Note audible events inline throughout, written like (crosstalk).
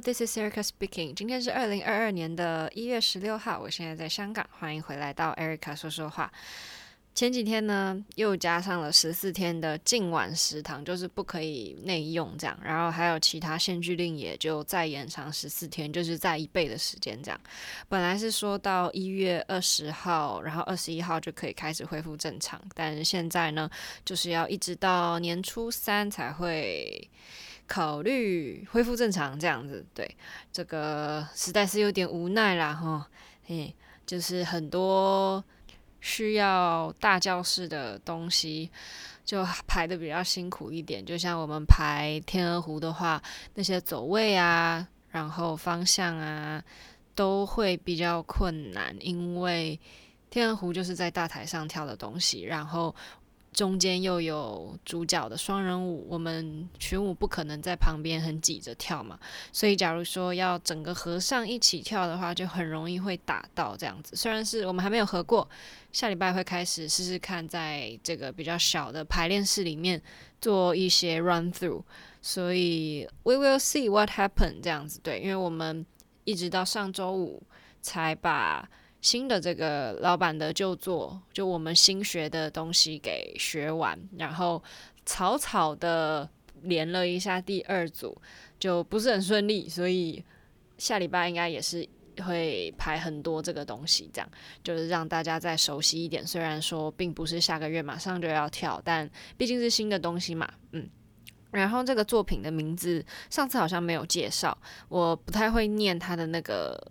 This is Erica speaking. 今天是二零二二年的一月十六号，我现在在香港，欢迎回来到 Erica 说说话。前几天呢，又加上了十四天的禁晚食堂，就是不可以内用这样，然后还有其他限聚令也就再延长十四天，就是再一倍的时间这样。本来是说到一月二十号，然后二十一号就可以开始恢复正常，但是现在呢，就是要一直到年初三才会。考虑恢复正常这样子，对，这个实在是有点无奈啦哈，嘿，就是很多需要大教室的东西就排的比较辛苦一点，就像我们排天鹅湖的话，那些走位啊，然后方向啊，都会比较困难，因为天鹅湖就是在大台上跳的东西，然后。中间又有主角的双人舞，我们群舞不可能在旁边很挤着跳嘛，所以假如说要整个合上一起跳的话，就很容易会打到这样子。虽然是我们还没有合过，下礼拜会开始试试看，在这个比较小的排练室里面做一些 run through，所以 we will see what happen 这样子。对，因为我们一直到上周五才把。新的这个老板的旧作，就我们新学的东西给学完，然后草草的连了一下第二组，就不是很顺利，所以下礼拜应该也是会排很多这个东西，这样就是让大家再熟悉一点。虽然说并不是下个月马上就要跳，但毕竟是新的东西嘛，嗯。然后这个作品的名字上次好像没有介绍，我不太会念它的那个。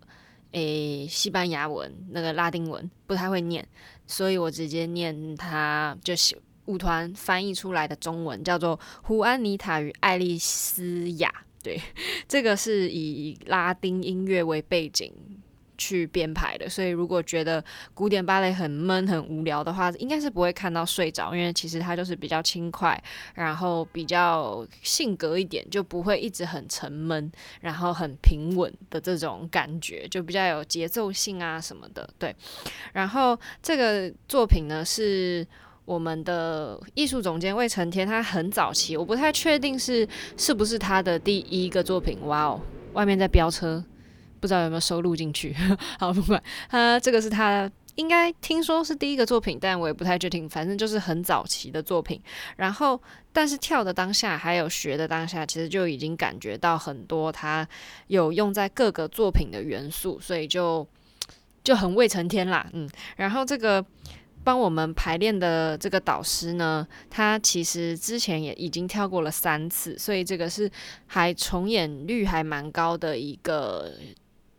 诶，西班牙文那个拉丁文不太会念，所以我直接念它，就是舞团翻译出来的中文叫做《胡安妮塔与爱丽丝雅》。对，(laughs) 这个是以拉丁音乐为背景。去编排的，所以如果觉得古典芭蕾很闷很无聊的话，应该是不会看到睡着，因为其实它就是比较轻快，然后比较性格一点，就不会一直很沉闷，然后很平稳的这种感觉，就比较有节奏性啊什么的。对，然后这个作品呢是我们的艺术总监魏成天，他很早期，我不太确定是是不是他的第一个作品。哇哦，外面在飙车。不知道有没有收录进去，(laughs) 好，不管他这个是他应该听说是第一个作品，但我也不太确定，反正就是很早期的作品。然后，但是跳的当下还有学的当下，其实就已经感觉到很多他有用在各个作品的元素，所以就就很未成天啦，嗯。然后这个帮我们排练的这个导师呢，他其实之前也已经跳过了三次，所以这个是还重演率还蛮高的一个。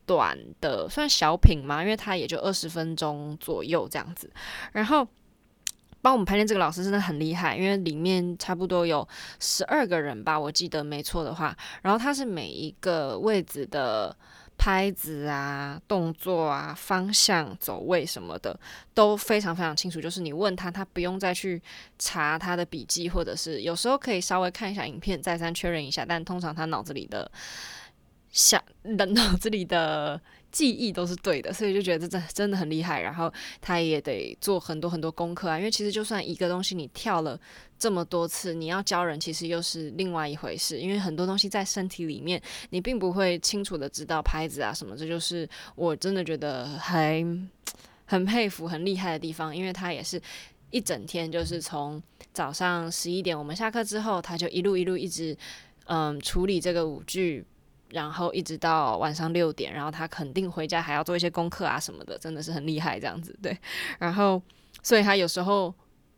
短的算小品嘛，因为它也就二十分钟左右这样子。然后帮我们排练这个老师真的很厉害，因为里面差不多有十二个人吧，我记得没错的话。然后他是每一个位置的拍子啊、动作啊、方向、走位什么的都非常非常清楚。就是你问他，他不用再去查他的笔记，或者是有时候可以稍微看一下影片，再三确认一下。但通常他脑子里的。想的脑 (laughs) 子里的记忆都是对的，所以就觉得这真真的很厉害。然后他也得做很多很多功课啊，因为其实就算一个东西你跳了这么多次，你要教人其实又是另外一回事。因为很多东西在身体里面，你并不会清楚的知道拍子啊什么。这就是我真的觉得还很佩服、很厉害的地方。因为他也是一整天，就是从早上十一点我们下课之后，他就一路一路一直嗯处理这个舞剧。然后一直到晚上六点，然后他肯定回家还要做一些功课啊什么的，真的是很厉害这样子，对。然后，所以他有时候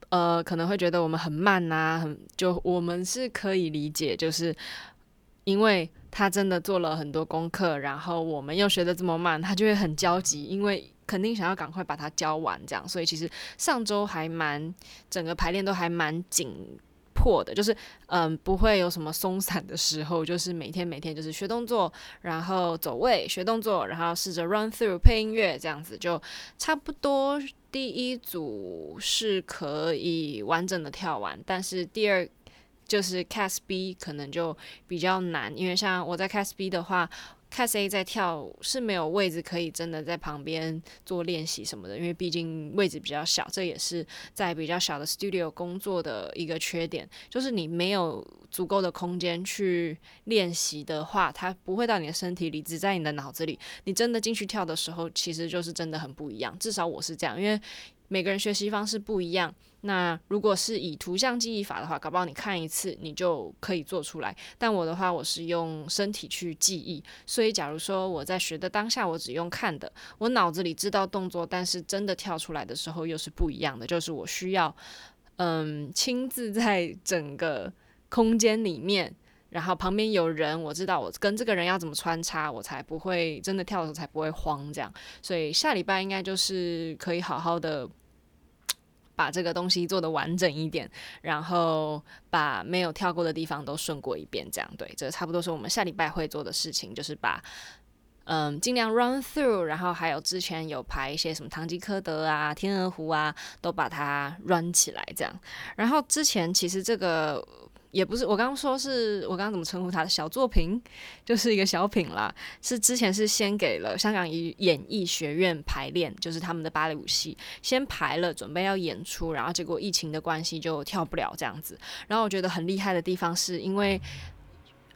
呃可能会觉得我们很慢呐，很就我们是可以理解，就是因为他真的做了很多功课，然后我们又学得这么慢，他就会很焦急，因为肯定想要赶快把它教完这样。所以其实上周还蛮整个排练都还蛮紧。过的，就是嗯，不会有什么松散的时候，就是每天每天就是学动作，然后走位，学动作，然后试着 run through 配音乐，这样子就差不多。第一组是可以完整的跳完，但是第二就是 cast B 可能就比较难，因为像我在 cast B 的话，Class A 在跳是没有位置可以真的在旁边做练习什么的，因为毕竟位置比较小，这也是在比较小的 studio 工作的一个缺点，就是你没有足够的空间去练习的话，它不会到你的身体里，只在你的脑子里。你真的进去跳的时候，其实就是真的很不一样。至少我是这样，因为。每个人学习方式不一样，那如果是以图像记忆法的话，搞不好你看一次你就可以做出来。但我的话，我是用身体去记忆，所以假如说我在学的当下，我只用看的，我脑子里知道动作，但是真的跳出来的时候又是不一样的。就是我需要，嗯，亲自在整个空间里面，然后旁边有人，我知道我跟这个人要怎么穿插，我才不会真的跳的时候才不会慌这样。所以下礼拜应该就是可以好好的。把这个东西做得完整一点，然后把没有跳过的地方都顺过一遍，这样对，这差不多是我们下礼拜会做的事情，就是把嗯尽量 run through，然后还有之前有排一些什么唐吉诃德啊、天鹅湖啊，都把它 run 起来，这样。然后之前其实这个。也不是，我刚刚说是我刚刚怎么称呼他的小作品，就是一个小品啦。是之前是先给了香港演艺学院排练，就是他们的芭蕾舞戏先排了，准备要演出，然后结果疫情的关系就跳不了这样子。然后我觉得很厉害的地方是因为，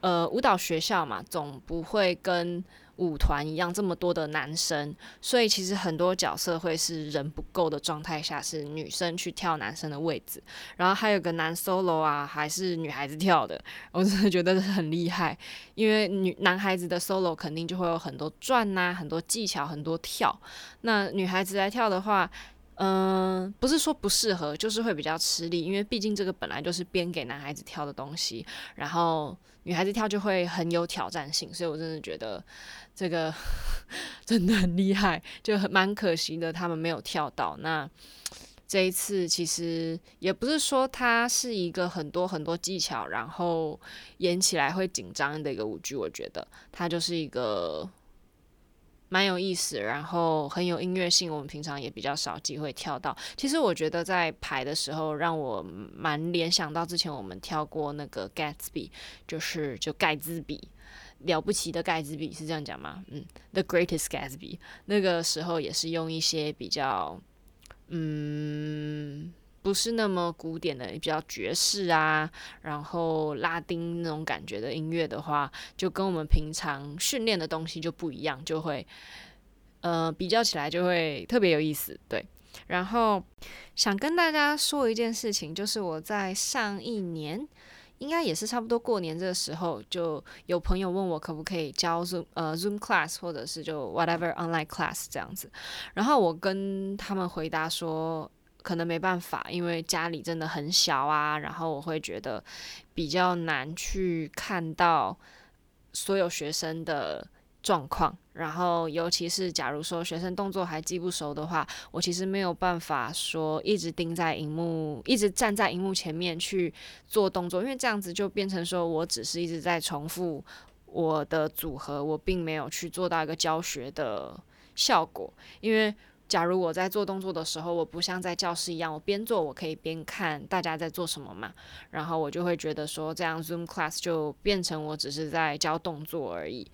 呃，舞蹈学校嘛，总不会跟。舞团一样这么多的男生，所以其实很多角色会是人不够的状态下，是女生去跳男生的位置，然后还有个男 solo 啊，还是女孩子跳的，我真的觉得很厉害，因为女男孩子的 solo 肯定就会有很多转呐、很多技巧，很多跳，那女孩子来跳的话。嗯，不是说不适合，就是会比较吃力，因为毕竟这个本来就是编给男孩子跳的东西，然后女孩子跳就会很有挑战性，所以我真的觉得这个 (laughs) 真的很厉害，就很蛮可惜的，他们没有跳到。那这一次其实也不是说它是一个很多很多技巧，然后演起来会紧张的一个舞剧，我觉得它就是一个。蛮有意思，然后很有音乐性，我们平常也比较少机会跳到。其实我觉得在排的时候，让我蛮联想到之前我们跳过那个 Gatsby，就是就盖茨比，了不起的盖茨比是这样讲吗？嗯，The Greatest Gatsby，那个时候也是用一些比较，嗯。不是那么古典的，比较爵士啊，然后拉丁那种感觉的音乐的话，就跟我们平常训练的东西就不一样，就会呃比较起来就会特别有意思。对，然后想跟大家说一件事情，就是我在上一年，应该也是差不多过年这个时候，就有朋友问我可不可以教 Zoom 呃 Zoom class，或者是就 whatever online class 这样子，然后我跟他们回答说。可能没办法，因为家里真的很小啊，然后我会觉得比较难去看到所有学生的状况，然后尤其是假如说学生动作还记不熟的话，我其实没有办法说一直盯在荧幕，一直站在荧幕前面去做动作，因为这样子就变成说我只是一直在重复我的组合，我并没有去做到一个教学的效果，因为。假如我在做动作的时候，我不像在教室一样，我边做我可以边看大家在做什么嘛，然后我就会觉得说，这样 Zoom class 就变成我只是在教动作而已，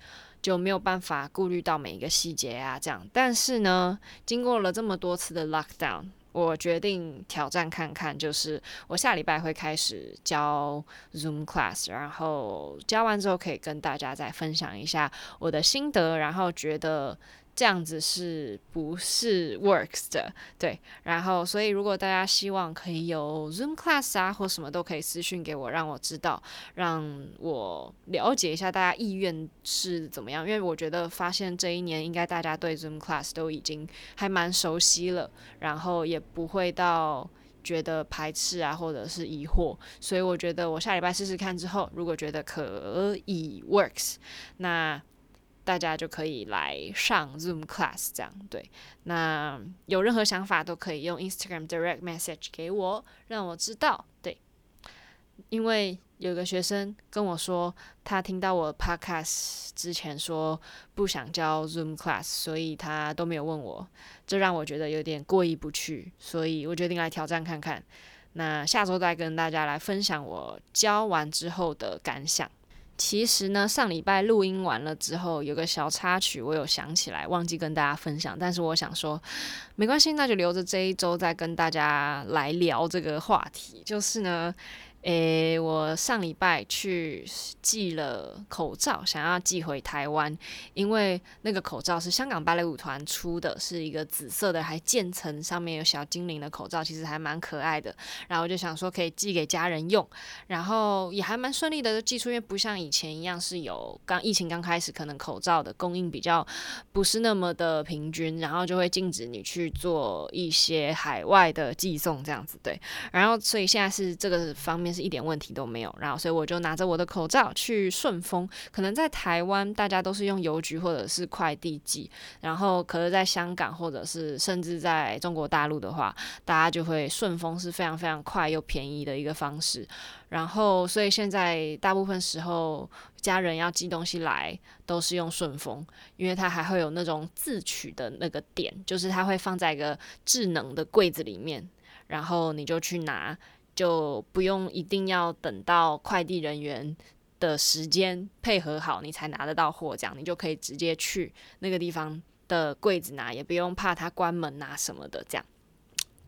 就没有办法顾虑到每一个细节啊，这样。但是呢，经过了这么多次的 lockdown，我决定挑战看看，就是我下礼拜会开始教 Zoom class，然后教完之后可以跟大家再分享一下我的心得，然后觉得。这样子是不是 works 的？对，然后所以如果大家希望可以有 Zoom class 啊，或什么都可以私讯给我，让我知道，让我了解一下大家意愿是怎么样。因为我觉得发现这一年应该大家对 Zoom class 都已经还蛮熟悉了，然后也不会到觉得排斥啊，或者是疑惑。所以我觉得我下礼拜试试看之后，如果觉得可以 works，那。大家就可以来上 Zoom class，这样对。那有任何想法都可以用 Instagram direct message 给我，让我知道。对，因为有个学生跟我说，他听到我 podcast 之前说不想教 Zoom class，所以他都没有问我，这让我觉得有点过意不去，所以我决定来挑战看看。那下周再跟大家来分享我教完之后的感想。其实呢，上礼拜录音完了之后，有个小插曲，我有想起来，忘记跟大家分享。但是我想说，没关系，那就留着这一周再跟大家来聊这个话题。就是呢。诶，我上礼拜去寄了口罩，想要寄回台湾，因为那个口罩是香港芭蕾舞团出的，是一个紫色的，还渐层，上面有小精灵的口罩，其实还蛮可爱的。然后就想说可以寄给家人用，然后也还蛮顺利的就寄出，因为不像以前一样是有刚疫情刚开始，可能口罩的供应比较不是那么的平均，然后就会禁止你去做一些海外的寄送这样子，对。然后所以现在是这个方面。是一点问题都没有，然后所以我就拿着我的口罩去顺丰。可能在台湾大家都是用邮局或者是快递寄，然后可是在香港或者是甚至在中国大陆的话，大家就会顺丰是非常非常快又便宜的一个方式。然后所以现在大部分时候家人要寄东西来都是用顺丰，因为它还会有那种自取的那个点，就是它会放在一个智能的柜子里面，然后你就去拿。就不用一定要等到快递人员的时间配合好，你才拿得到货，这样你就可以直接去那个地方的柜子拿，也不用怕它关门啊什么的这样。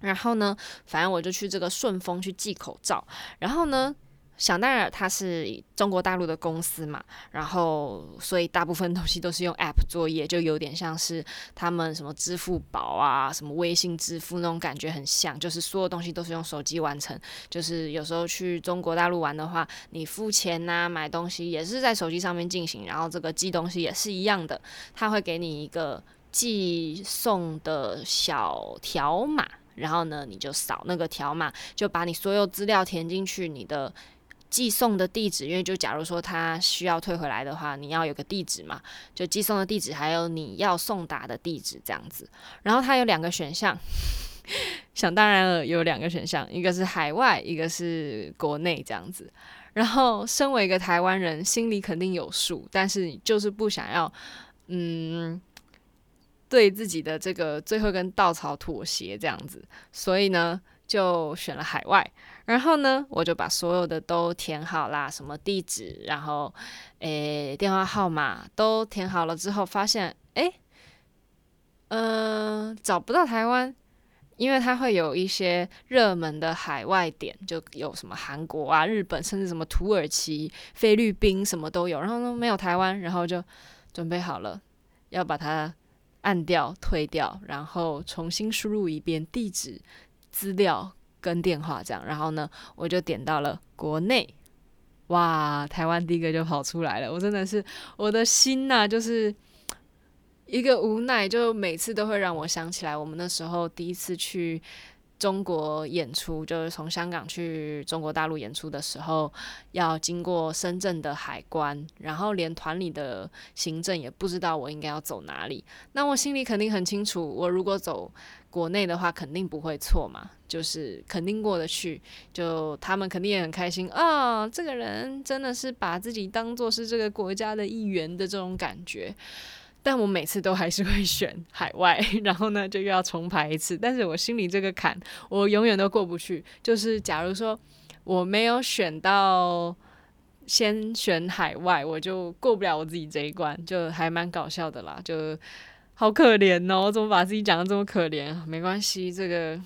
然后呢，反正我就去这个顺丰去寄口罩，然后呢。想当然，它是中国大陆的公司嘛，然后所以大部分东西都是用 App 作业，就有点像是他们什么支付宝啊、什么微信支付那种感觉很像，就是所有东西都是用手机完成。就是有时候去中国大陆玩的话，你付钱呐、啊、买东西也是在手机上面进行，然后这个寄东西也是一样的，他会给你一个寄送的小条码，然后呢，你就扫那个条码，就把你所有资料填进去，你的。寄送的地址，因为就假如说他需要退回来的话，你要有个地址嘛，就寄送的地址，还有你要送达的地址这样子。然后它有两个选项，(laughs) 想当然了，有两个选项，一个是海外，一个是国内这样子。然后身为一个台湾人，心里肯定有数，但是你就是不想要，嗯，对自己的这个最后一根稻草妥协这样子，所以呢，就选了海外。然后呢，我就把所有的都填好啦，什么地址，然后诶电话号码都填好了之后，发现诶嗯、找不到台湾，因为它会有一些热门的海外点，就有什么韩国啊、日本，甚至什么土耳其、菲律宾什么都有，然后呢没有台湾，然后就准备好了要把它按掉、退掉，然后重新输入一遍地址资料。跟电话这样，然后呢，我就点到了国内，哇，台湾第一个就跑出来了，我真的是我的心呐、就是一个无奈，就每次都会让我想起来我们那时候第一次去中国演出，就是从香港去中国大陆演出的时候，要经过深圳的海关，然后连团里的行政也不知道我应该要走哪里，那我心里肯定很清楚，我如果走。国内的话肯定不会错嘛，就是肯定过得去，就他们肯定也很开心啊、这个人真的是把自己当做是这个国家的一员的这种感觉。但我每次都还是会选海外，然后呢就又要重排一次。但是我心里这个坎，我永远都过不去。就是假如说我没有选到先选海外，我就过不了我自己这一关，就还蛮搞笑的啦，就。好可怜哦！我怎么把自己讲得这么可怜？没关系，这个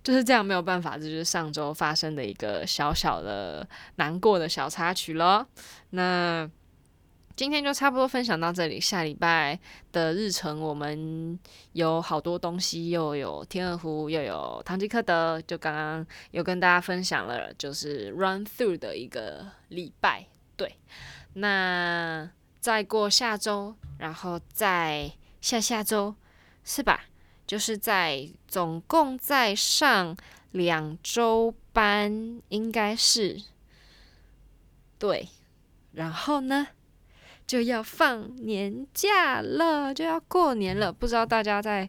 就是这样，没有办法，这就是上周发生的一个小小的难过的小插曲咯。那今天就差不多分享到这里，下礼拜的日程我们有好多东西，又有天鹅湖，又有唐吉诃德，就刚刚有跟大家分享了，就是 run through 的一个礼拜。对，那。再过下周，然后再下下周，是吧？就是在总共再上两周班，应该是对。然后呢，就要放年假了，就要过年了。不知道大家在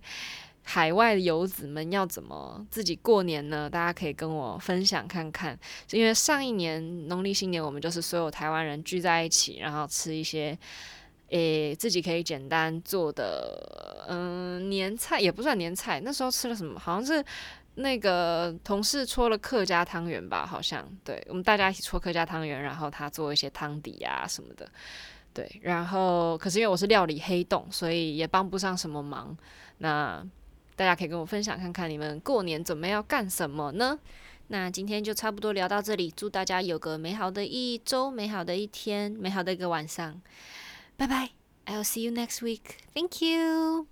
海外的游子们要怎么自己过年呢？大家可以跟我分享看看。因为上一年农历新年，我们就是所有台湾人聚在一起，然后吃一些诶自己可以简单做的嗯年菜，也不算年菜。那时候吃了什么？好像是那个同事搓了客家汤圆吧，好像对，我们大家一起搓客家汤圆，然后他做一些汤底啊什么的，对然后可是因为我是料理黑洞所以也帮不上什么忙。那大家可以跟我分享看看你们过年准备要干什么呢？那今天就差不多聊到这里祝大家有个美好的一周美好的一天美好的一个晚上。拜拜 i'll see you next week. Thank you.